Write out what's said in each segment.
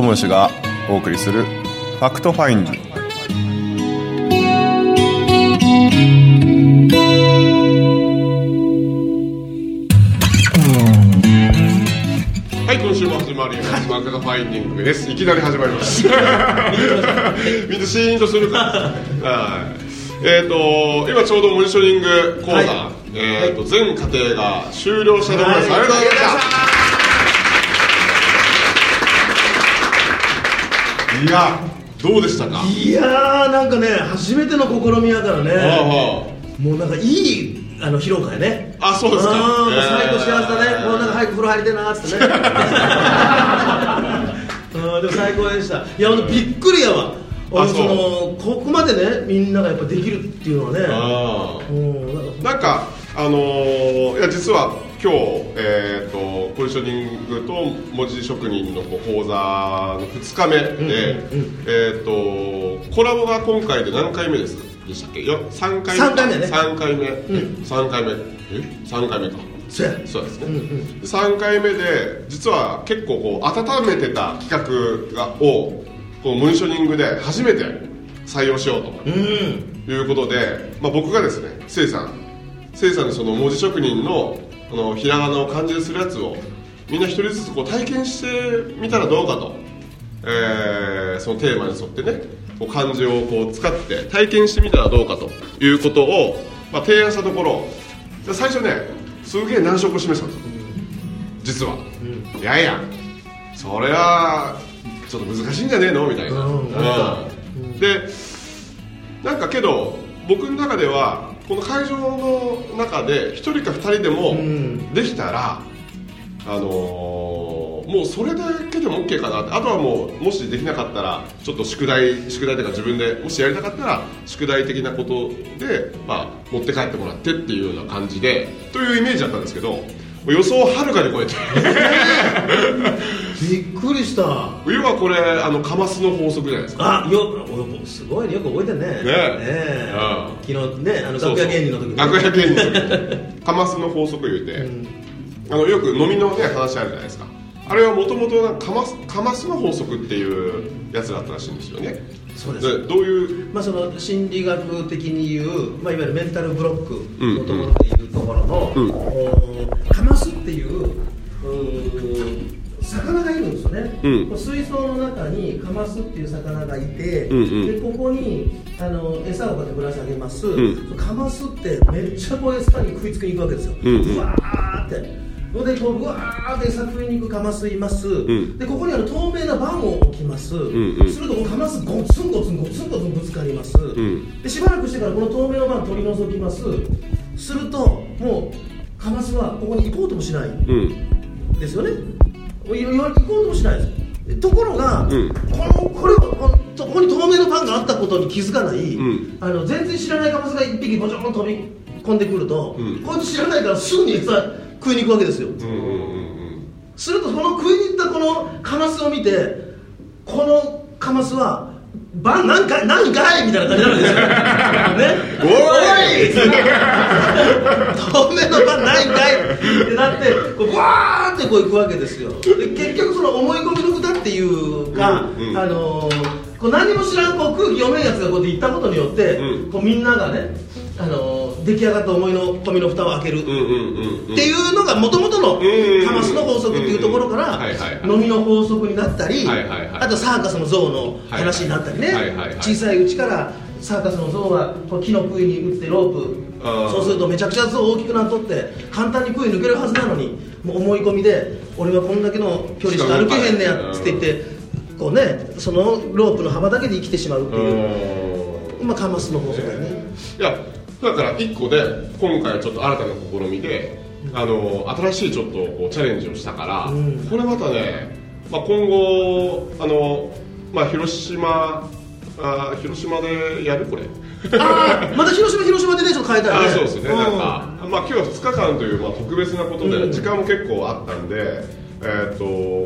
がお送りする「 Fact Finding」はい、今週も始まります。 Fact Finding です。いきなり始まります。みんなシーンとするから。はい。えっ、と、今ちょうど文字ショニング講座、はいえっ、と、全課程が終了したところです。はいありがとうございました。いや、どうでしたか？いやーなんかね初めての試みやからね。あもうなんかいいあの披露会ね。あそうですか。最高幸せだね。もうなんか早く風呂入りてえなーってね。うんでも最高でした。いやびっくりやわ。俺そのここまでねみんながやっぱできるっていうのはね。あー。うんなんか。なんかあのーいや実は今日、えー、とポジショニングと文字職人の講座の2日目で、えー、とコラボが今回で何回目ですかでしたっけ？よ3回目三回目ね。3回目、ん。3回目。え3回目か。そうや。そうですね、うんうん。3回目で実は結構こう温めてた企画がをこうモニショニングで初めて採用しようとうん。いうことで、まあ、僕がですねせいさん。せいさんにその文字職人のこのひらがなを漢字にするやつをみんな一人ずつこう体験してみたらどうかと、えーそのテーマに沿ってね。こう漢字をこう使って体験してみたらどうかということを、まあ、提案したところ最初ねすげえ難色を示したんですよ実は、いやいやそれはちょっと難しいんじゃねえの？みたいな、うん。うん。でなんかけど僕の中ではこの会場の中で1人か2人でもん。できたら、あのーもうそれだけでも OK かなって。あとはもうもしできなかったらちょっと宿題宿題というか自分でもしやりたかったら宿題的なことで、まあ、持って帰ってもらってっていうような感じでというイメージだったんですけど予想をはるかに超えて。びっくりした。要はこれあのカマスの法則じゃないですか。あよおすごいね。よく覚えてるね。ね。え。昨日ねあの楽屋芸人の時に楽屋芸人の時 カマスの法則言うて、あのよく飲みのね話あるじゃないですか。あれはもともとカマスカマスの法則っていうやつだったらしいんですよねそうです。どういう？まあ、その心理学的に言う、まあ、いわゆるメンタルブロックのところでいうところの、うん。おカマスっていう魚がいるんですよね、うん。水槽の中にカマスっていう魚がいて、うんうん。でここにあの餌をこうやってぶら下げます、ん。カマスってめっちゃこう餌に食いつきに行くわけですよ、うんうん。わーってのでこううわーって餌食いに行くカマスいます、ん。でここにあの透明な板を置きます、んうん。するとこうカマスゴツンゴツンゴツンゴツンぶつかります、ん。でしばらくしてからこの透明の板取り除きます。するともうカマスはここに行こうともしない。うん。ですよね。行こうともしないです。ところが、ん。このこれこここに透明のパンがあったことに気づかない、ん。あの全然知らないカマスが一匹ボチョンと飛び込んでくると、ん。こいつ知らないからすぐに餌食いに行くわけですよ、するとその食いに行ったこのカマスを見てこのカマスは「バン何回何回?」みたいな感じになるんですよ。ね？おい！透明 のバン何回ってなってこうわーってこう行くわけですよ。で結局その思い込みの歌っていうか、うんうん。あのーこう何も知らんこう空気読めんやつがこうやって言ったことによって、うん。こうみんながね、あのー出来上がった思いの込みの蓋を開ける、っていうのがもともとのうんカマスの法則っていうところかうんら飲みの法則になったりはいはいはい。あとサーカスの象の話になったりね。小さいうちからサーカスの象がこう木の杭に打ってロープ。そうするとめちゃくちゃ象大きくなっとって簡単に杭抜けるはずなのに思い込みで俺はこんだけの距離しか歩けへんねやっつって言ってこうねそのロープの幅だけで生きてしまうっていう。うん。まあカマスの法則だよね。いやだから1個で今回はちょっと新たな試みであの新しいちょっとこうチャレンジをしたから、うん。これまたね、まあ、今後あの、まあ、広島あ広島でやるこれ。また広島広島でねちょっと変えたいね。あそうですね、んなんか、まあ、今日は2日間という、まあ、特別なことで、うん。時間も結構あったんで、えー、と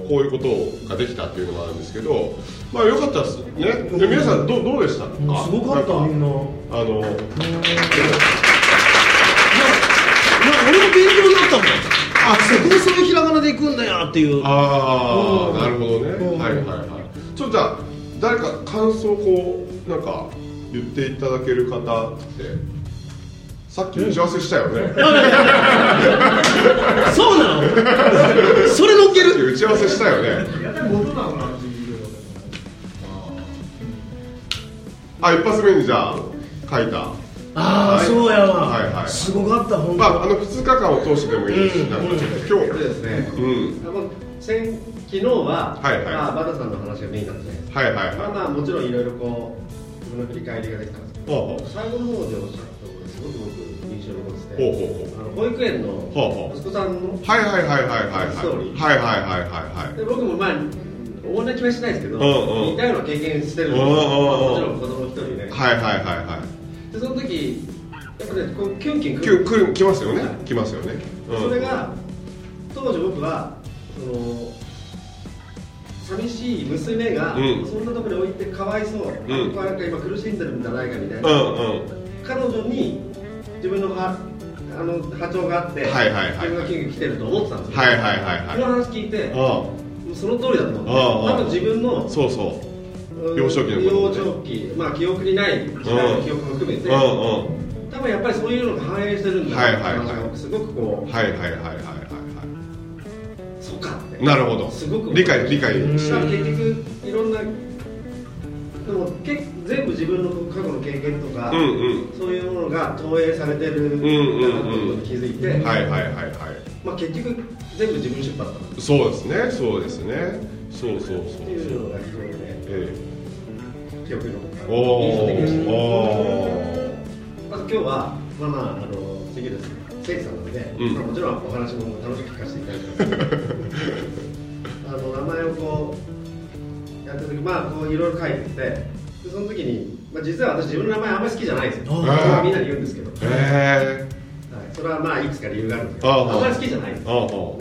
こういうことができたっていうのがあるんですけど、まあ、よかったですね、で皆さんどう、どうでしたすごかったみんな。あのな俺も勉強になったもん。あそこそういうひらがなで行くんだよっていう。ああ、うん。なるほどね、うん。はいはいはい。じゃあ誰か感想こうなんか言っていただける方って？さっき打ち合わせしたよね、そうなの？それ乗っける？打ち合わせしたよね。あ一発目にじゃあ書いた。ああ、はいそうやわ、はいはい。すごかった本当、まああの2日間を通してでもいいですし、うん。なんかちょっとそう今日ですね、うん。先昨日は、はいはい。まあ、バタさんの話がメインだったじゃないで。すか、はいはい。はまあまあ、もちろんいろいろこう自分の振り返りができたんですけどいほうほう。最後の方でおっしゃっごく僕印象に残って。てほうほうほう。あの保育園の息子さんのはいはいはいはいはいはい。ストーリー。はいはいはいはいはい。で僕もまあ同じ気はしないですけど、うんうん。似たような経験してるんで、うんうんうん。まあもちろん子供一人ね、はいはいはいはい。でその時やっぱねこうキュンキュンきゅ来る来ますよね。来ますよね、うん、それが当時僕はその寂しい娘が、うん。そんなところに置いてかわいそう、ん。僕はなんか今苦しんでるんじゃないかみたいな、うんうん。彼女に自分のはあの波長があって、はいはいはい。自分がキュンキュン来てると思ってたんですよ、はいはいはいはい。この話聞いて、あもうその通りだと思って、ああ多分自分のそうそう。うん幼少期の幼少期、まあ、記憶にない時代の記憶も含めて、うんうん。多分やっぱりそういうのが反映してるんだはいはいはい。すごくこう、はいはいはいはいはいはそうかって。いなるほど。すごく理解理解うん。したら結局いろんなでもけ全部自分の過去の経験とか、うんうん。そういうものが投影されてるんだなということに気づいて、はいはいはいはい。まあ、結局全部自分出版だそうですねそうですね。そうそうそうっていうのが非常にねえ記憶に残えったお印象的でしたおまず今日はまあまああの関です関さんなので、うん。まあ、もちろんお話も楽しく聞かせていただいてます。あの名前をこうやった時まあこういろいろ書いてってでその時に、まあ、実は私自分の名前あんまり好きじゃないんです。よみんなに言うんですけど、はい、えそれはまあいくつか理由があるんですけど。あんまり好きじゃないんですで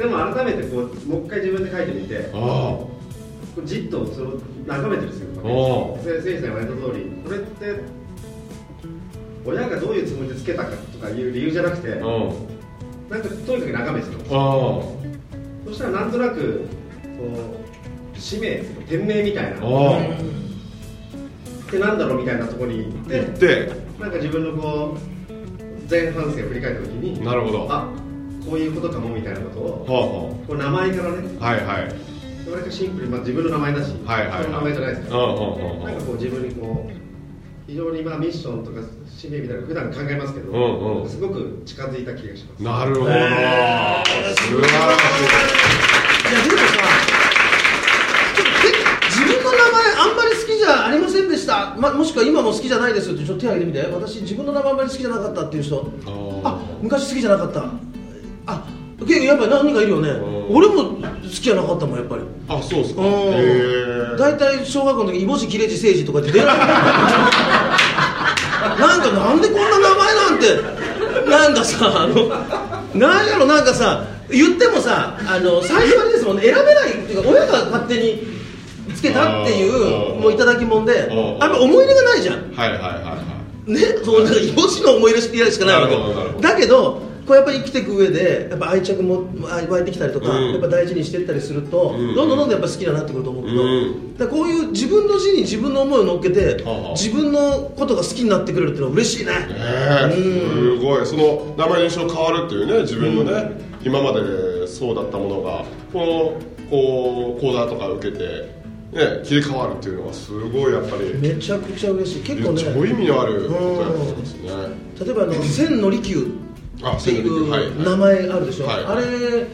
も改めてこうもう一回自分で書いてみてじっとその眺めてるんですよ先生が言われた通りこれって親がどういうつもりでつけたかとかいう理由じゃなくてうん。なんかとにかく眺めてたんですあそしたらなんとなくこう使命天命みたいなってなんだろうみたいなところに行ってあでなんか自分のこう前半生を振り返った時になるほど。はあこういうことかもみたいなことをあはこう名前からねあはいはい。割とシンプルに、まあ、自分の名前だし、はいはいはい。人の名前じゃないですかうんうんうんなんかこう自分にこう非常にまあミッションとか使命みたいなの普段考えますけど、うんうん。すごく近づいた気がします。なるほど、へー素晴らしいま、もしくは今も好きじゃないですってちょっと手挙げてみて。私自分の名前あんまり好きじゃなかったっていう人。あ昔好きじゃなかった。あ結構やっぱり何人かいるよね。うん俺も好きじゃなかったもんやっぱり。いあそうですか。大体小学校の時、イボジ切れ字誠治とかって出られなんかなんでこんな名前なんて、なんかさ、あの、なんやろ、なんかさ、言ってもさ、あの、最初はあれですもんね、選べないっていうか、親が勝手につけたっていう、うんもういただきもんで、うんあんま思い入れがないじゃん。はいはいはいはい。ね、そうなんかイボジの思い入れしかないわけだけどこうやっぱり生きていく上でやっぱ愛着も湧いてきたりとか、うん。やっぱ大事にしていったりすると、うん。どんどんどんどんやっぱ好きになってくると思うけど、うん。だこういう自分の字に自分の思いを乗っけて、自分のことが好きになってくれるっていうのは嬉しいね、ねえすごい。その名前の印象変わるっていうね自分のね、今までそうだったものがこのこう講座とか受けて、ね、切り替わるっていうのはすごいやっぱり。めちゃくちゃ嬉しい。結構ね。超意味のあることやと思いますね。例えばあの千利休あっていうはいはい。名前あるでしょ、はい。あれ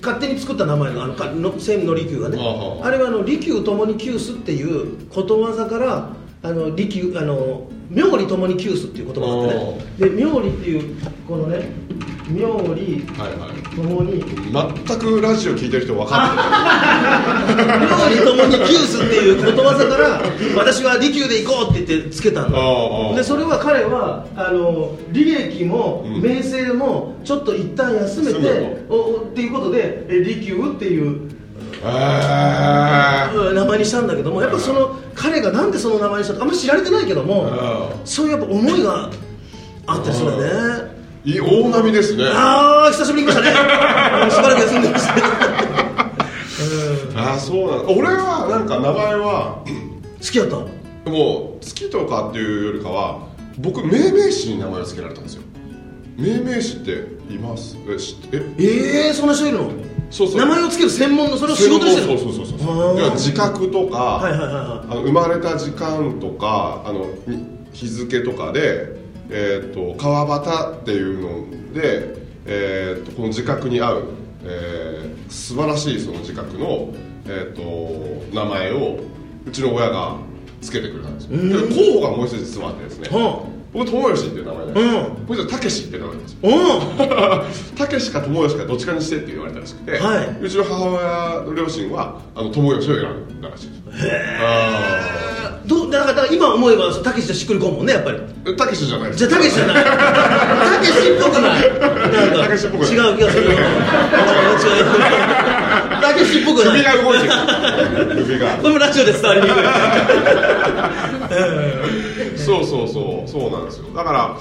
勝手に作った名前のあのかの千の利休がね、はあれはあの利休ともに急須っていうことわざからあの利休あの妙利ともに急須っていう言葉があってね。で妙利っていうこのね妙利はいはいともに全くラジオ聞いてる。人分かってる。妙利ともに急須っていうことわざから私は利休で行こうって言ってつけたんでそれは彼はあの利益も名声もちょっと一旦休めて、休めおっていうことで利休っていう名前にしたんだけどもやっぱその彼がなんでその名前にしたかあんまり知られてないけどもそういうやっぱ思いがあったりするんだねいい大波ですね。ああ久しぶりに来ましたね。う んしばらく休んでましたああそうなんだ。俺はなんか名前は好きやった？もう好きとかっていうよりかは僕命名詞に名前を付けられたんですよ。命名詞っています？え知ってえ？ええそんな人いるの？そうそう。名前をつける専門のそれを仕事にしてるそうそうそうそう。あー。要は自覚とか、はいはいはいはあの生まれた時間とかあのに日付とかで、えー、と川端っていうので、えー、とこの自覚に合う、えー素晴らしいその自覚の、えー、と名前をうちの親がつけてくれたんですよ。で候補がもう一つ実はあってですね、は僕友吉っていう名前です、うん。もう一つたけしっていう名前なんですよ。うん。たけしか友吉かどっちかにしてって言われたらしくて、はい。うちの母親の両親はあの友吉を選んだらしいです。あどうだからだから今思えばたけしじゃしっくりこんもんねやっぱり。ーたけしじゃないです。じゃあたけしじゃない。たけしっぽくない。たけしっぽくない。違う気がする 違うたけしっぽくない。首が動いてる。首が。これもラジオで伝わりにくいそうそうそうそうなんですよ。だから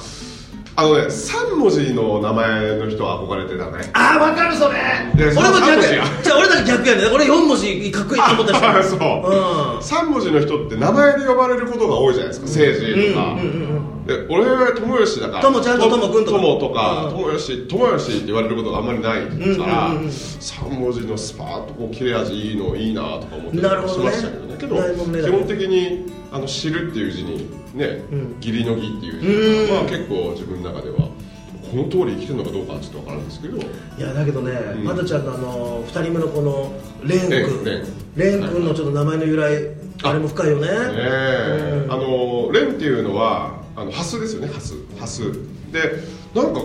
あのね3文字の名前の人は憧れてたね。ああ分かるそれ。俺も逆。やや。じゃあ俺だけ逆やね。俺4文字かっこいいと思った人。あ そう、うん。3文字の人って名前で呼ばれることが多いじゃないですか。政治とか、で俺は友吉だから。友ちゃんと友君とか。友とか、うん。友吉友吉って言われることがあんまりないから、3文字のスパーッとこう切れ味いいのいいなとか思ってしましたけどねけど基本的にあの知るっていう字にねん。義理の義っていう字まあ、結構自分の中ではこの通り生きてるのかどうかはちょっと分からんですけど。いやだけどね、ん。まどちゃんのあの2人目のこのレン君レンレン。君のちょっと名前の由来あれも深いよね。ねえ、あのレンっていうのはあのハスですよねハスハスでなんか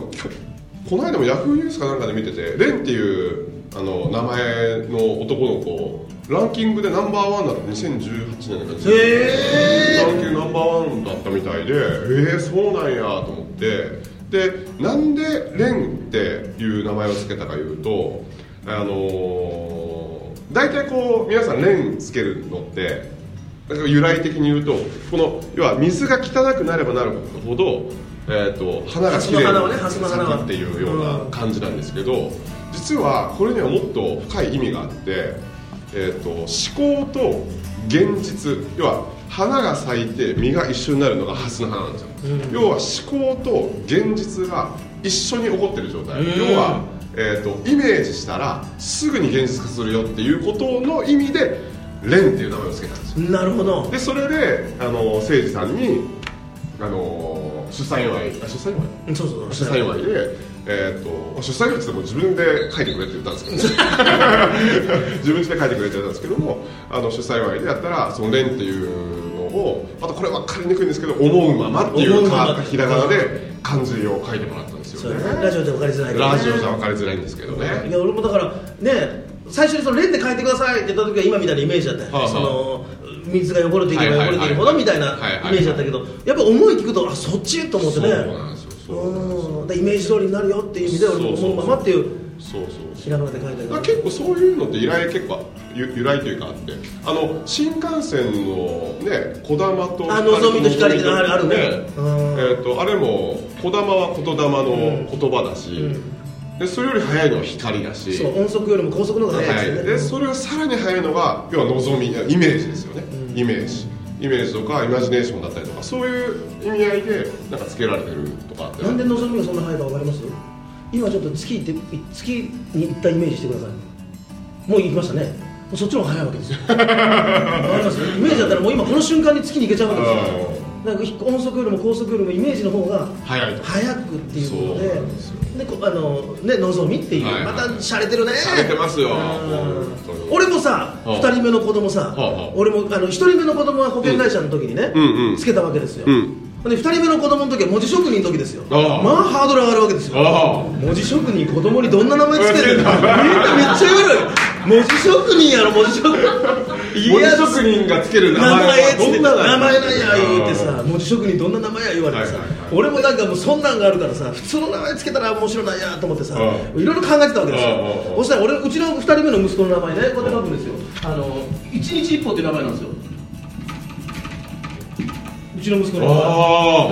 この間もヤフーニュースかなんかで見ててレンっていうあの名前の男の子ランキングでナンバーワンだった。2018年の感じへー。ランキングナンバーワンだったみたいでえー、そうなんやと思って。でなんでレンっていう名前を付けたかいうとあのー、大体こう皆さんレンつけるのって由来的に言うとこの要は水が汚くなればなるほど、えー、と花がきれいハスの花はねハスの花は咲くっていうような感じなんですけど、実はこれにはもっと深い意味があって、えー、と思考と現実要は花が咲いて実が一緒になるのがハスの花なんですよ、要は思考と現実が一緒に起こってる状態、うん。要は、えー、とイメージしたらすぐに現実化するよっていうことの意味でレンっていう名前を付けたんですよ。なるほど。でそれであの誠司さんにあの出産祝い。あ出産祝い？うんそうそう。出産祝いで、えー、と出産祝いって言っても自分で書いてくれって言ったんですけど 自分で書いてくれって言ったんですけどもあの出産祝いでやったらその「レン」っていうのをまたこれ分かりにくいんですけど「思うまま」っていうかひらがなで漢字を書いてもらったんですよね。ラジオで分かりづらいね。ラジオじゃ分かりづらいんですけどいねや俺もだからね最初にそのレンで書いてくださいって言った時は今みたいなイメージだったよ、はあはあその水が汚れていけば汚れていくほどみたいなイメージだったけどやっぱ思い聞くとあそっちと思ってね。そうなんイメージ通りになるよっていう意味で俺も思うままっていうそうそう。ひらがなで書いてある結構そういうのって由来結構由由来というかあって。あの新幹線のねこだまとあのぞみと光ってのあるあるね。うん。えー、とあれもこだまは言霊の言葉だし、でそれより速いのは光だし。そう音速よりも高速の方が速いはい、ですよね、でそれがさらに速いのが要は望みイメージですよね、イメージ。イメージとかイマジネーションだったりとかそういう意味合いでなんかつけられてるとかって。なんで望みがそんな速いか分かります？今ちょっと月行って月に行ったイメージしてください。もう行きましたね。そっちの方が速いわけですよ。わかります？イメージだったらもう今この瞬間に月に行けちゃうわけですよだから音速よりも高速よりもイメージの方が速いくっていうことででこあのね望みっていう、はいはい。また洒落てるね。洒落てますよ。俺もさはあ。2人目の子供さ、俺もあの1人目の子供は保険会社の時にね、うん。うんつけたわけですよ、うん。で2人目の子供の時は文字職人の時ですよ。まあハードル上がるわけですよ。文字職人子供にどんな名前つけるんだみん な。めっちゃ言われる。文字職人やろ文字職人文字職人がつける名名前はどんな名前なんや言うてさ文字職人どんな名前や言われてさ、俺もなんかもうそんなんがあるからさ普通の名前つけたら面白いなんやと思ってさういろいろ考えてたわけですよ。そしたら俺うちの2人目の息子の名前ねこうやって書くんですよあの一日一歩っていう名前なんですよ。うちの息子の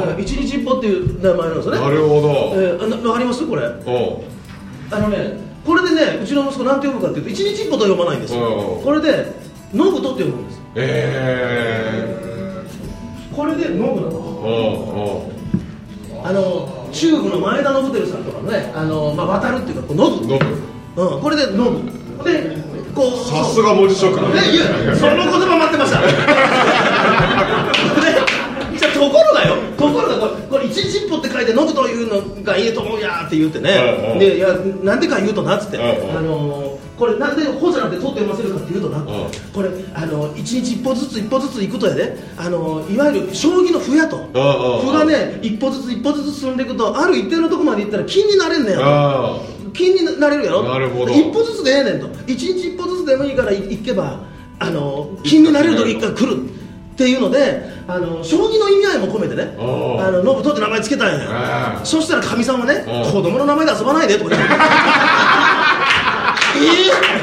名前。一日一歩っていう名前なんですよね。あなるほど、えー、かります？これ。あのねこれでねうちの息子なんて読むかっていうと一日一歩と読まないんですよ。うん。これで「ノブと」って読むんです。えこれで「ノブ」なの。ー、おうあの中部の前田信輝さんとかのねあの、まあ、渡るっていうかこうノブおうん、これでノブでこうさすが文字職人ね。いやその言葉待ってました。でじゃあところがよ。ところがこれこれ一日一歩って書いてノブというのがいいと思うやーって言ってね、うんうん。でいやなんでか言うとなっつって、うんうん。あのーこれなんで「ほ」じゃなくて「と」って読ませるかっていうとな、んこれあの一日一歩ずつ一歩ずつ行くとやであのいわゆる将棋の歩やと、歩がね一歩ずつ一歩ずつ進んでいくとある一定のとこまで行ったら金になれんねや金になれるやろ。なるほど。一歩ずつでええねんと。一日一歩ずつでもいいからい行けばあの金になれる時が来る。っていうのであの将棋の意味合いも込めてねあの信人って名前つけたんや。そしたらかみさんはね子供の名前で遊ばないでとか言ってええ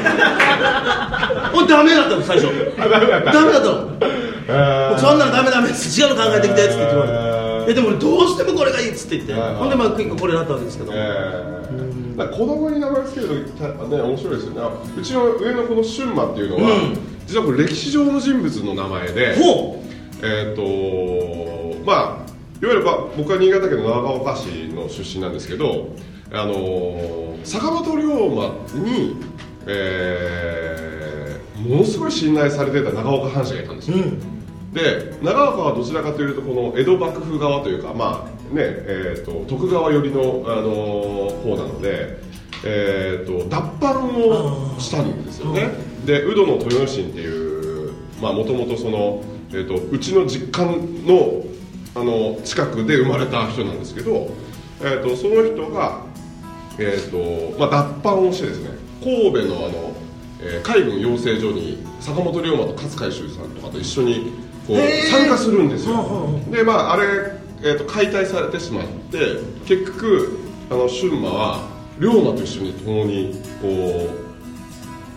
おいダメだったの最初。あダメだった。ダメだったの。あそんなのダメダメっつって違うの考えてきてっつって言われえー。てえでも俺どうしてもこれがいいっつって言ってほんでまあ結構これになったわけですけど。えー、子供に名前つけるとたね面白いですよね。あうちの上のこの春馬っていうのは、うん。実はこれ歴史上の人物の名前でほえっ、とまあいわゆる、まあ、僕は新潟県の長岡市の出身なんですけどあのー坂本龍馬に、えーものすごい信頼されてた長岡藩士がいたんですよ、ううん。で長岡はどちらかというとこの江戸幕府側というか、まあねえー、と徳川寄りの、あのー方なので、えー、と脱藩をしたんですよね。で宇土の豊ノ神っていうもともとその、えー、とうちの実家のあの近くで生まれた人なんですけど、えー、とその人が、えーとまあ、脱藩をしてですね神戸のあの、えー海軍養成所に坂本龍馬と勝海舟さんとかと一緒にこう参加するんですよ。でまああれ、えー、と解体されてしまって結局あの春馬は龍馬と一緒に共にこう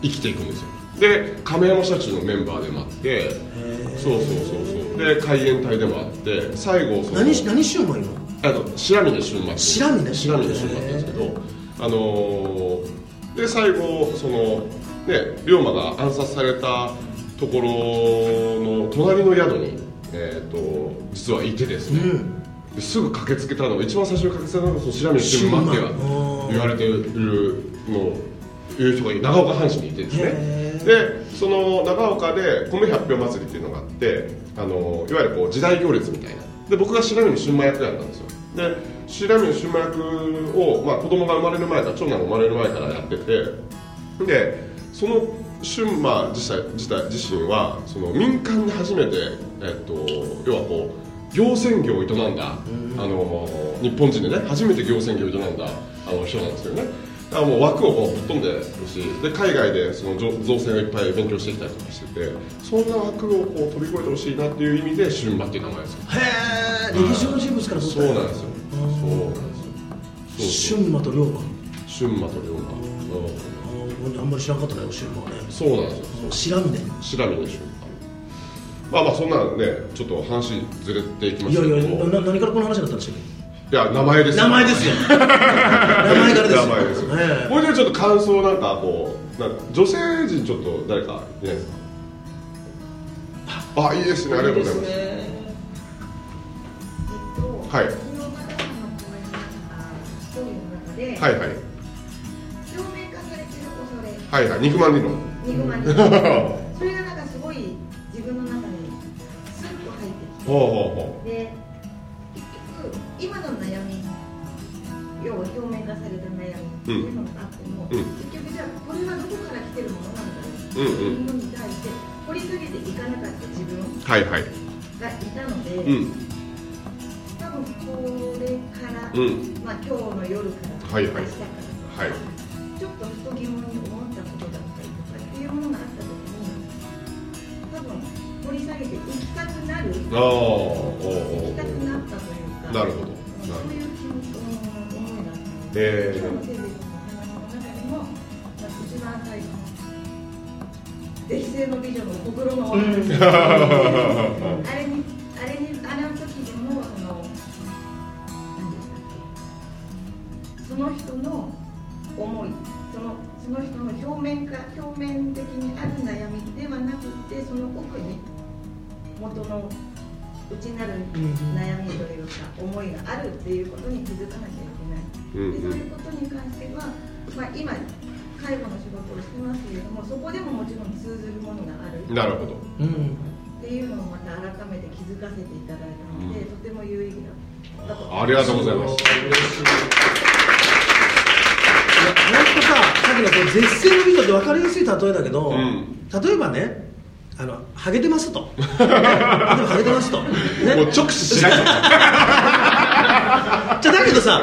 生きていくんですよ。で亀山社中のメンバーでもあってそうそうそうそう。で海援隊でもあって最後その何何しようもいいの？あの白峰春馬っていう白峰白峰春馬って言うんですけどあのーで最後そのね龍馬が暗殺されたところの隣の宿に、えー、と実はいてですね、ですぐ駆けつけたのが一番最初に駆けつけたのがその白峰春馬って言われてるのいう人が長岡藩士にいてですね。でその長岡で米百票祭りっていうのがあってあのいわゆるこう時代行列みたいなで僕が白峰春馬役やったんですよ。で白峰春馬役を、まあ、子供が生まれる前から長男が生まれる前からやっててでその春馬自体自体自身はその民間で初めて、えっと、要はこう行船業を営んだ、あの日本人でね初めて行船業を営んだあの人なんですよねだからもう枠をこうぶっ飛んでるしで海外でその造造船をいっぱい勉強してきたりとかしててそんな枠をこう飛び越えてほしいなっていう意味で春馬っていう名前ですよ。へえ歴史上の人物からそうなんですよ。そうなんですよ。春馬と龍馬。春馬と龍馬、うん。あんまり知らんかったね春馬はね。そうなんですよ。知らんね白峰春馬まあまあそんなのねちょっと話ずれていきまいやいしたけど。やな何からこの話になったんでしたっいや名前ですけ名前ですよ。名前からです。よ名前です。よ、ええ。もうちょっと感想なんかこうなんか女性陣ちょっと誰かいないですか？あいいですね。ありがとうございます。ねはい。はいはい。表面化されてる恐れ。はいはい。肉まん理論肉まんに それがなんかすごい自分の中にスッと入ってきて。ほうほうほで要は表面化された悩みっていうのがあっても、うん。結局じゃあこれはどこから来てるものなんだろうっていうのに対して掘り下げていかなかった自分うはいはい。がいたので、うん。多分これから、うん。まあ、今日の夜からはいはい。明日からはい。ちょっとふと疑問に思ったことだったりとかっていうものがあった時に多分掘り下げていきたくなるああおうおういきたくなったというかなるほど。うんそういうえー。今日のテレビの話の中でも、まあ、一番最後の歴世の美女のほくろのお話、あれにあれにあの時でもその何でしたっけその人の思いそのその人の表面か表面的にある悩みではなくてその奥に元の内なる悩みというか思いがあるっていうことに気づかなきゃいけない、でそういうことに関しては、まあ、今介護の仕事をしてますけれどもそこでももちろん通ずるものがある。なるほど。うんっていうのをまた改めて気づかせていただいたので、とても有意義だったと。ありがとうございます。嬉しいいや本当ささっきのこう絶世の美女って分かりやすい例えだけど、ん。例えばねあのハゲてますと。例えばハゲてますと、ね、もう直視しない じゃあだけどさ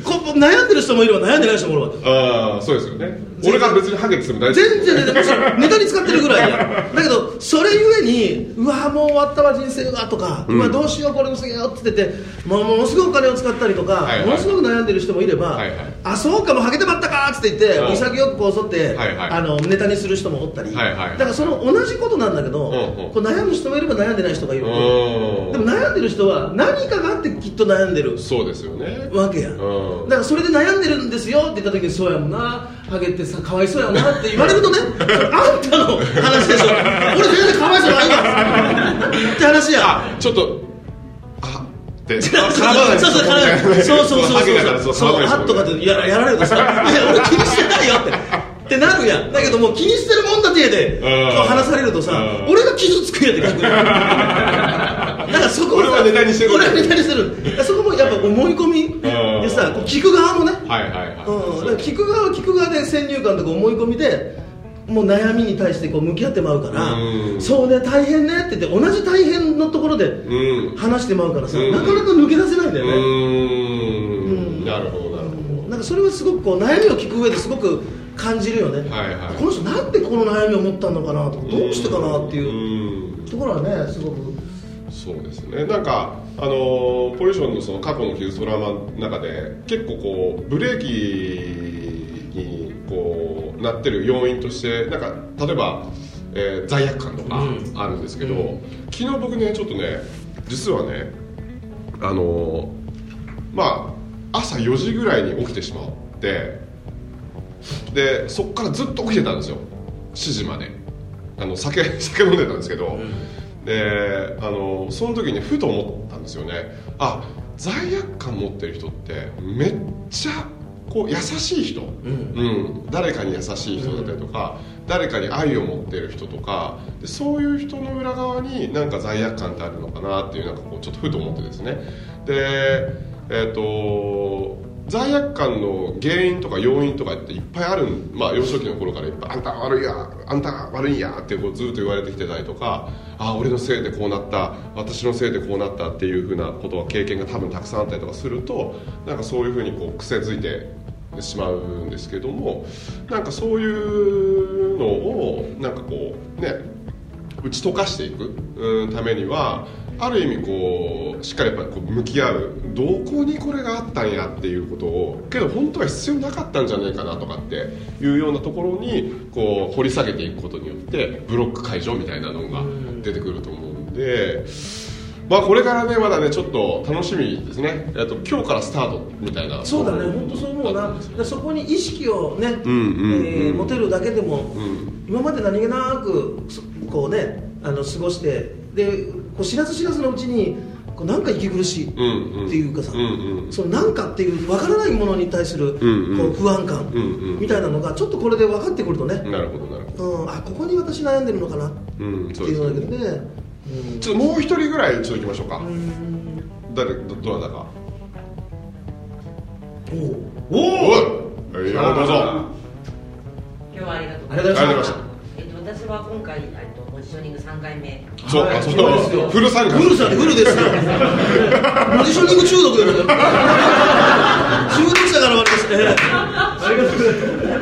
こ悩んでる人もいれば悩んでない人もいるわ。けああそうですよね。俺が別にハゲてても大丈夫。全然全然むしろネタに使ってるぐらいやだけどそれゆえにうわもう終わったわ人生がとか、うわどうしようこれもすげえよって言っててもうものすごいお金を使ったりとか、はいはいものすごく悩んでる人もいれば、はいはいあそうかもうハゲてまったかって言ってうん潔くこう剃って、はいはいあのネタにする人もおったり、はいはいだからその同じことなんだけど、こう悩む人もいれば悩んでない人がいるでも悩んでる人は何かがあってきっと悩んでるそうですよねわけや、うんだからそれで悩んでるんですよって言った時にそうやもんなハゲってさかわいそうやなって言われるとねあんたの話でしょ。俺全然かわいそうないわって話やあちょっとあってそうそう絡まないそうそう。絡まないそうそうそうそう。ハゲだからそうそう絡まないハッとかってややられるとさ「いや俺気にしてないよ」ってってなるやん。だけどもう気にしてるもんだてで話されるとさうん。俺が傷つくやって逆に。だからそこ俺はネタにしてる俺はネタにしてるそこもやっぱ思い込みでさ聞く側もね。聞く側は聞く側で先入観とか思い込みでもう悩みに対してこう向き合ってまうからうん。そうね大変ねって言って同じ大変のところでうん。話してまうからさ、うん。なかなか抜け出せないんだようね、なるほどなるほなんかそれはすごくこう悩みを聞く上ですごく感じるよね、はいはい。この人なんでこの悩みを持ったのかなとかどどうしてかなっていううん。ところはねすごく。そうですね。なんかあのポリションのその過去の傷トラウマの中で結構こうブレーキにこうなってる要因としてなんか例えば、えー罪悪感とかうん。あるんですけど、昨日僕ねちょっとね実はねあのまあ朝4時ぐらいに起きてしまってでそこからずっと起きてたんですよ。7時まで。あの酒 酒飲んでたんですけど、であのその時にふと思ったんですよね。あ罪悪感持ってる人ってめっちゃこう優しい人、うん。誰かに優しい人だったりとか、誰かに愛を持ってる人とかでそういう人の裏側になんか罪悪感ってあるのかなっていうなんかこうちょっとふと思ってですね。でえっ、と罪悪感の原因とか要因とかっていっぱいあるまあ幼少期の頃からいっぱいあんた悪いやあんた悪いやってこうずっと言われてきてたりとかあ俺のせいでこうなった私のせいでこうなったっていうふうなことは経験が多分たくさんあったりとかするとなんかそういうふうにこう癖づいてしまうんですけどもなんかそういうのをなんかこうね打ち解かしていくためにはある意味こうしっかりやっぱりこう向き合うどこにこれがあったんやっていうことをけど本当は必要なかったんじゃないかなとかっていうようなところにこう掘り下げていくことによってブロック解除みたいなのが出てくると思うんで。まあこれからねまだねちょっと楽しみですね。えっと今日からスタートみたいな。そうだね本当そう思うなでそこに意識をね、んうんうんえー持てるだけでも、ん今まで何気なくそこうねあの過ごしてでこう知らず知らずのうちにこうなんか息苦しいっていうかさ、うんうんそのなんかっていう分からないものに対するこう不安感みたいなのがちょっとこれで分かってくるとね、なるほどなるほど。うん、あここに私悩んでるのかなっうんていうのだけどね、うんちょっともう一人ぐらいちょっと行きましょうか。うん。誰どどなたか。おう。おおい。どうぞ。今日はありがとうありがとうございました。えっと、私は今回、ジショニング3回目。そう、そうですよ。フル参加。フルでフルですよ。ポジショニング中毒だよ中毒者から悪いですね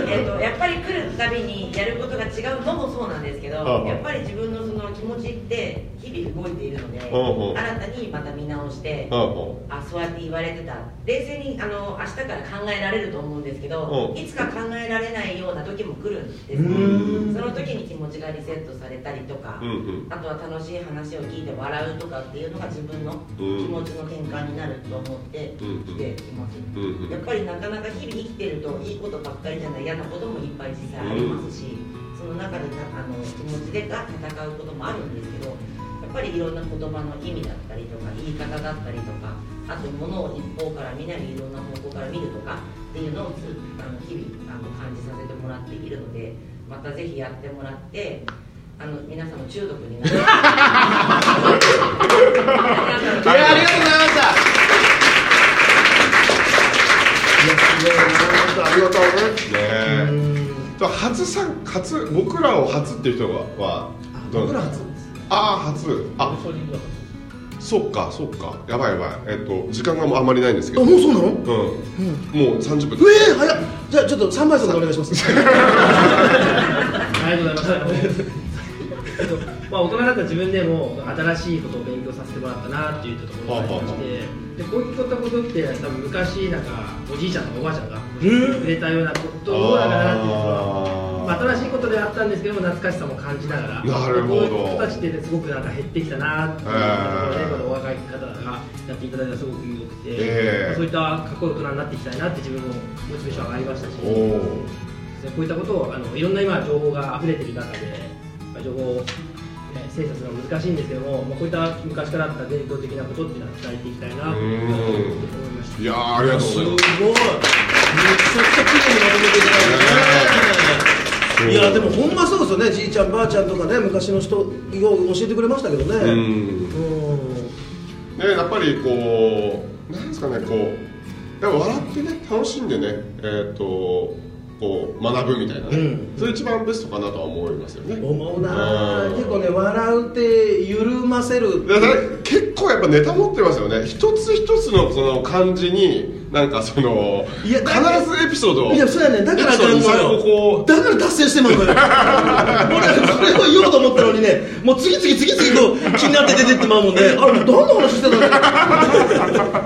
えっと、やっぱり来るたびにやることが違うのもそうなんですけど、はあはあやっぱり自分のその気持ちって日々動いているので、で、うんう。ん新たにまた見直して、うんう。んあそうやって言われてた。冷静にあの明日から考えられると思うんですけど、う。んいつか考えられないような時も来るんですうーん。その時に気持ちがリセットされたりとか、うんうん。あとは楽しい話を聞いて笑うとかっていうのが自分の気持ちの転換になると思ってうん生きています、うんうん。やっぱりなかなか日々生きてるといいことばっかりじゃない嫌なこともいっぱい実際ありますし、あの気持ちでが戦うこともあるんですけどやっぱりいろんな言葉の意味だったりとか言い方だったりとかあと物を一方から見ないいろんな方向から見るとかっていうのをつあの日々あの感じさせてもらっているのでまたぜひやってもらってあの皆さんの中毒になって いやありがとうございました。ありがとうね。ね初さん初僕らを初っていう人は僕ら初ああ初。あ。ソリッドだそっかそっか。やばいやばい。えっと時間がもうあんまりないんですけあどもうそうなの？うん、もう30分。ええ早っ。じゃあちょっと3倍速でお願いします。ありがとうございます。えっとまあ、大人だった自分でも新しいことを勉強させてもらったなっていうところがありましてでこういったことって多分昔なんかおじいちゃんとかおばあちゃんがくれたようなことだからなっていうまあ、新しいことであったんですけども懐かしさも感じながらなるほどこういう人たちってすごくなんか減ってきたなっていうところで、お若い方がやっていただいたらすごく良くて、ええそういったかっこいい大人になっていきたいなって自分もモチベーション上がりましたし。こういったことをあのいろんな今情報が溢れている中で、まあ情報を、ね、精査するのは難しいんですけども、まあ、こういった昔からあった伝統的なことっていうのは伝えていきたいなと思いましたいやーありがとうごす。ごい。めざいますちゃくちゃ綺麗にまとめていただいてね。いやでもほんまそうですよね。じいちゃんばあちゃんとかね昔の人よう教えてくれましたけどね。うん。うん。ねやっぱりこうなんですかねこうやっぱ笑ってね楽しんでねえっ、とこう学ぶみたいなね、うん。それ一番ベストかなとは思いますよね。思うなうん。結構ね笑うって緩ませる。結構やっぱネタ持ってますよね。一つ一つのその漢字になんかそのいや必だずエピソードを。いやそうやねだからエピソードに最後ここだから達成してまうのよ。俺それを言おうと思ったのにねもう次々次々と気になって出てってまうもんねあれもう何の話してたんだ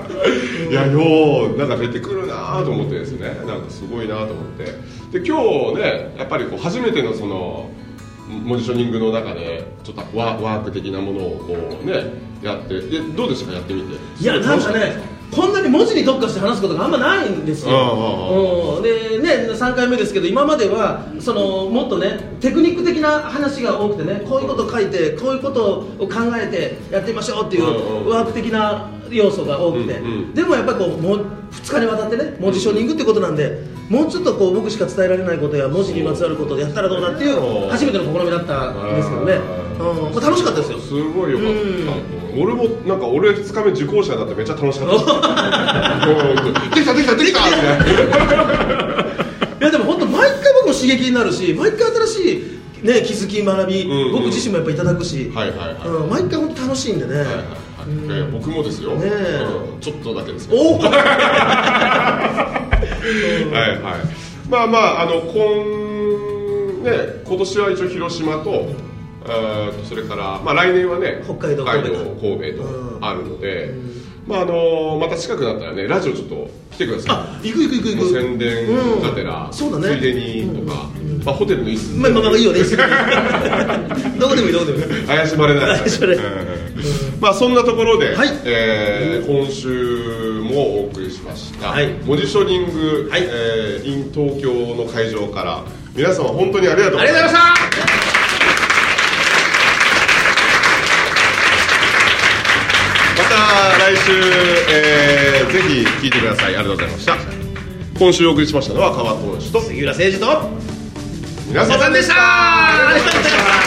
ういやようなんか出てくるなと思ってですね。なんかすごいなと思って。で今日ねやっぱりこう初めてのそのモジショニングの中でちょっとワワーク的なものをこうねやってでどうでしたか？やってみて。いやなんかねこんなに文字に特化して話すことがあんまないんですよ、うん、でね3回目ですけど今まではそのもっとねテクニック的な話が多くてねこういうこと書いてこういうことを考えてやってみましょうっていうワーク的な要素が多くて、うんうん。でもやっぱりこうもう2日にわたってね文字ショニングってことなんでもうちょっとこう僕しか伝えられないことや文字にまつわることをやったらどうだっていううん。初めての試みだったんですけどね、うん、まあ楽しかったですよ。すごいよかった。俺もなんか俺2日目受講者だってめっちゃ楽しかった。うんできたできたできた。って いやでも本当毎回僕も刺激になるし毎回新しい、ね、気づき学び、うんうん。僕自身もやっぱいただくし、はいはいはい。うん、毎回本当楽しいんでね、はいはいはい。え僕もですよ、ねえ。うん。ちょっとだけですけど。おお はいはい。まあまああの今ね今年は一応広島と,、えーとそれから、まあ、来年はね北海道神戸神神戸とあるので、まああのまた近くなったらねラジオちょっと来てください。あ行く行く行く行く。宣伝がてら、うん。そうだね。ついでにとか、まあ、ホテルの椅子まあまあまあいいよね。どこでもいいどこでもいい。怪しまれない怪しまれない。うん。まあそんなところで、はい。えー今週もお送りしました、はい。モジショニング、はい。えー in 東京の会場から皆様本当にありがとうごありがとうございましたまた来週、えーぜひ聞いてください。ありがとうございました。今週お送りしましたのは川投手と杉浦誠二と皆さんでした。ありがとうございました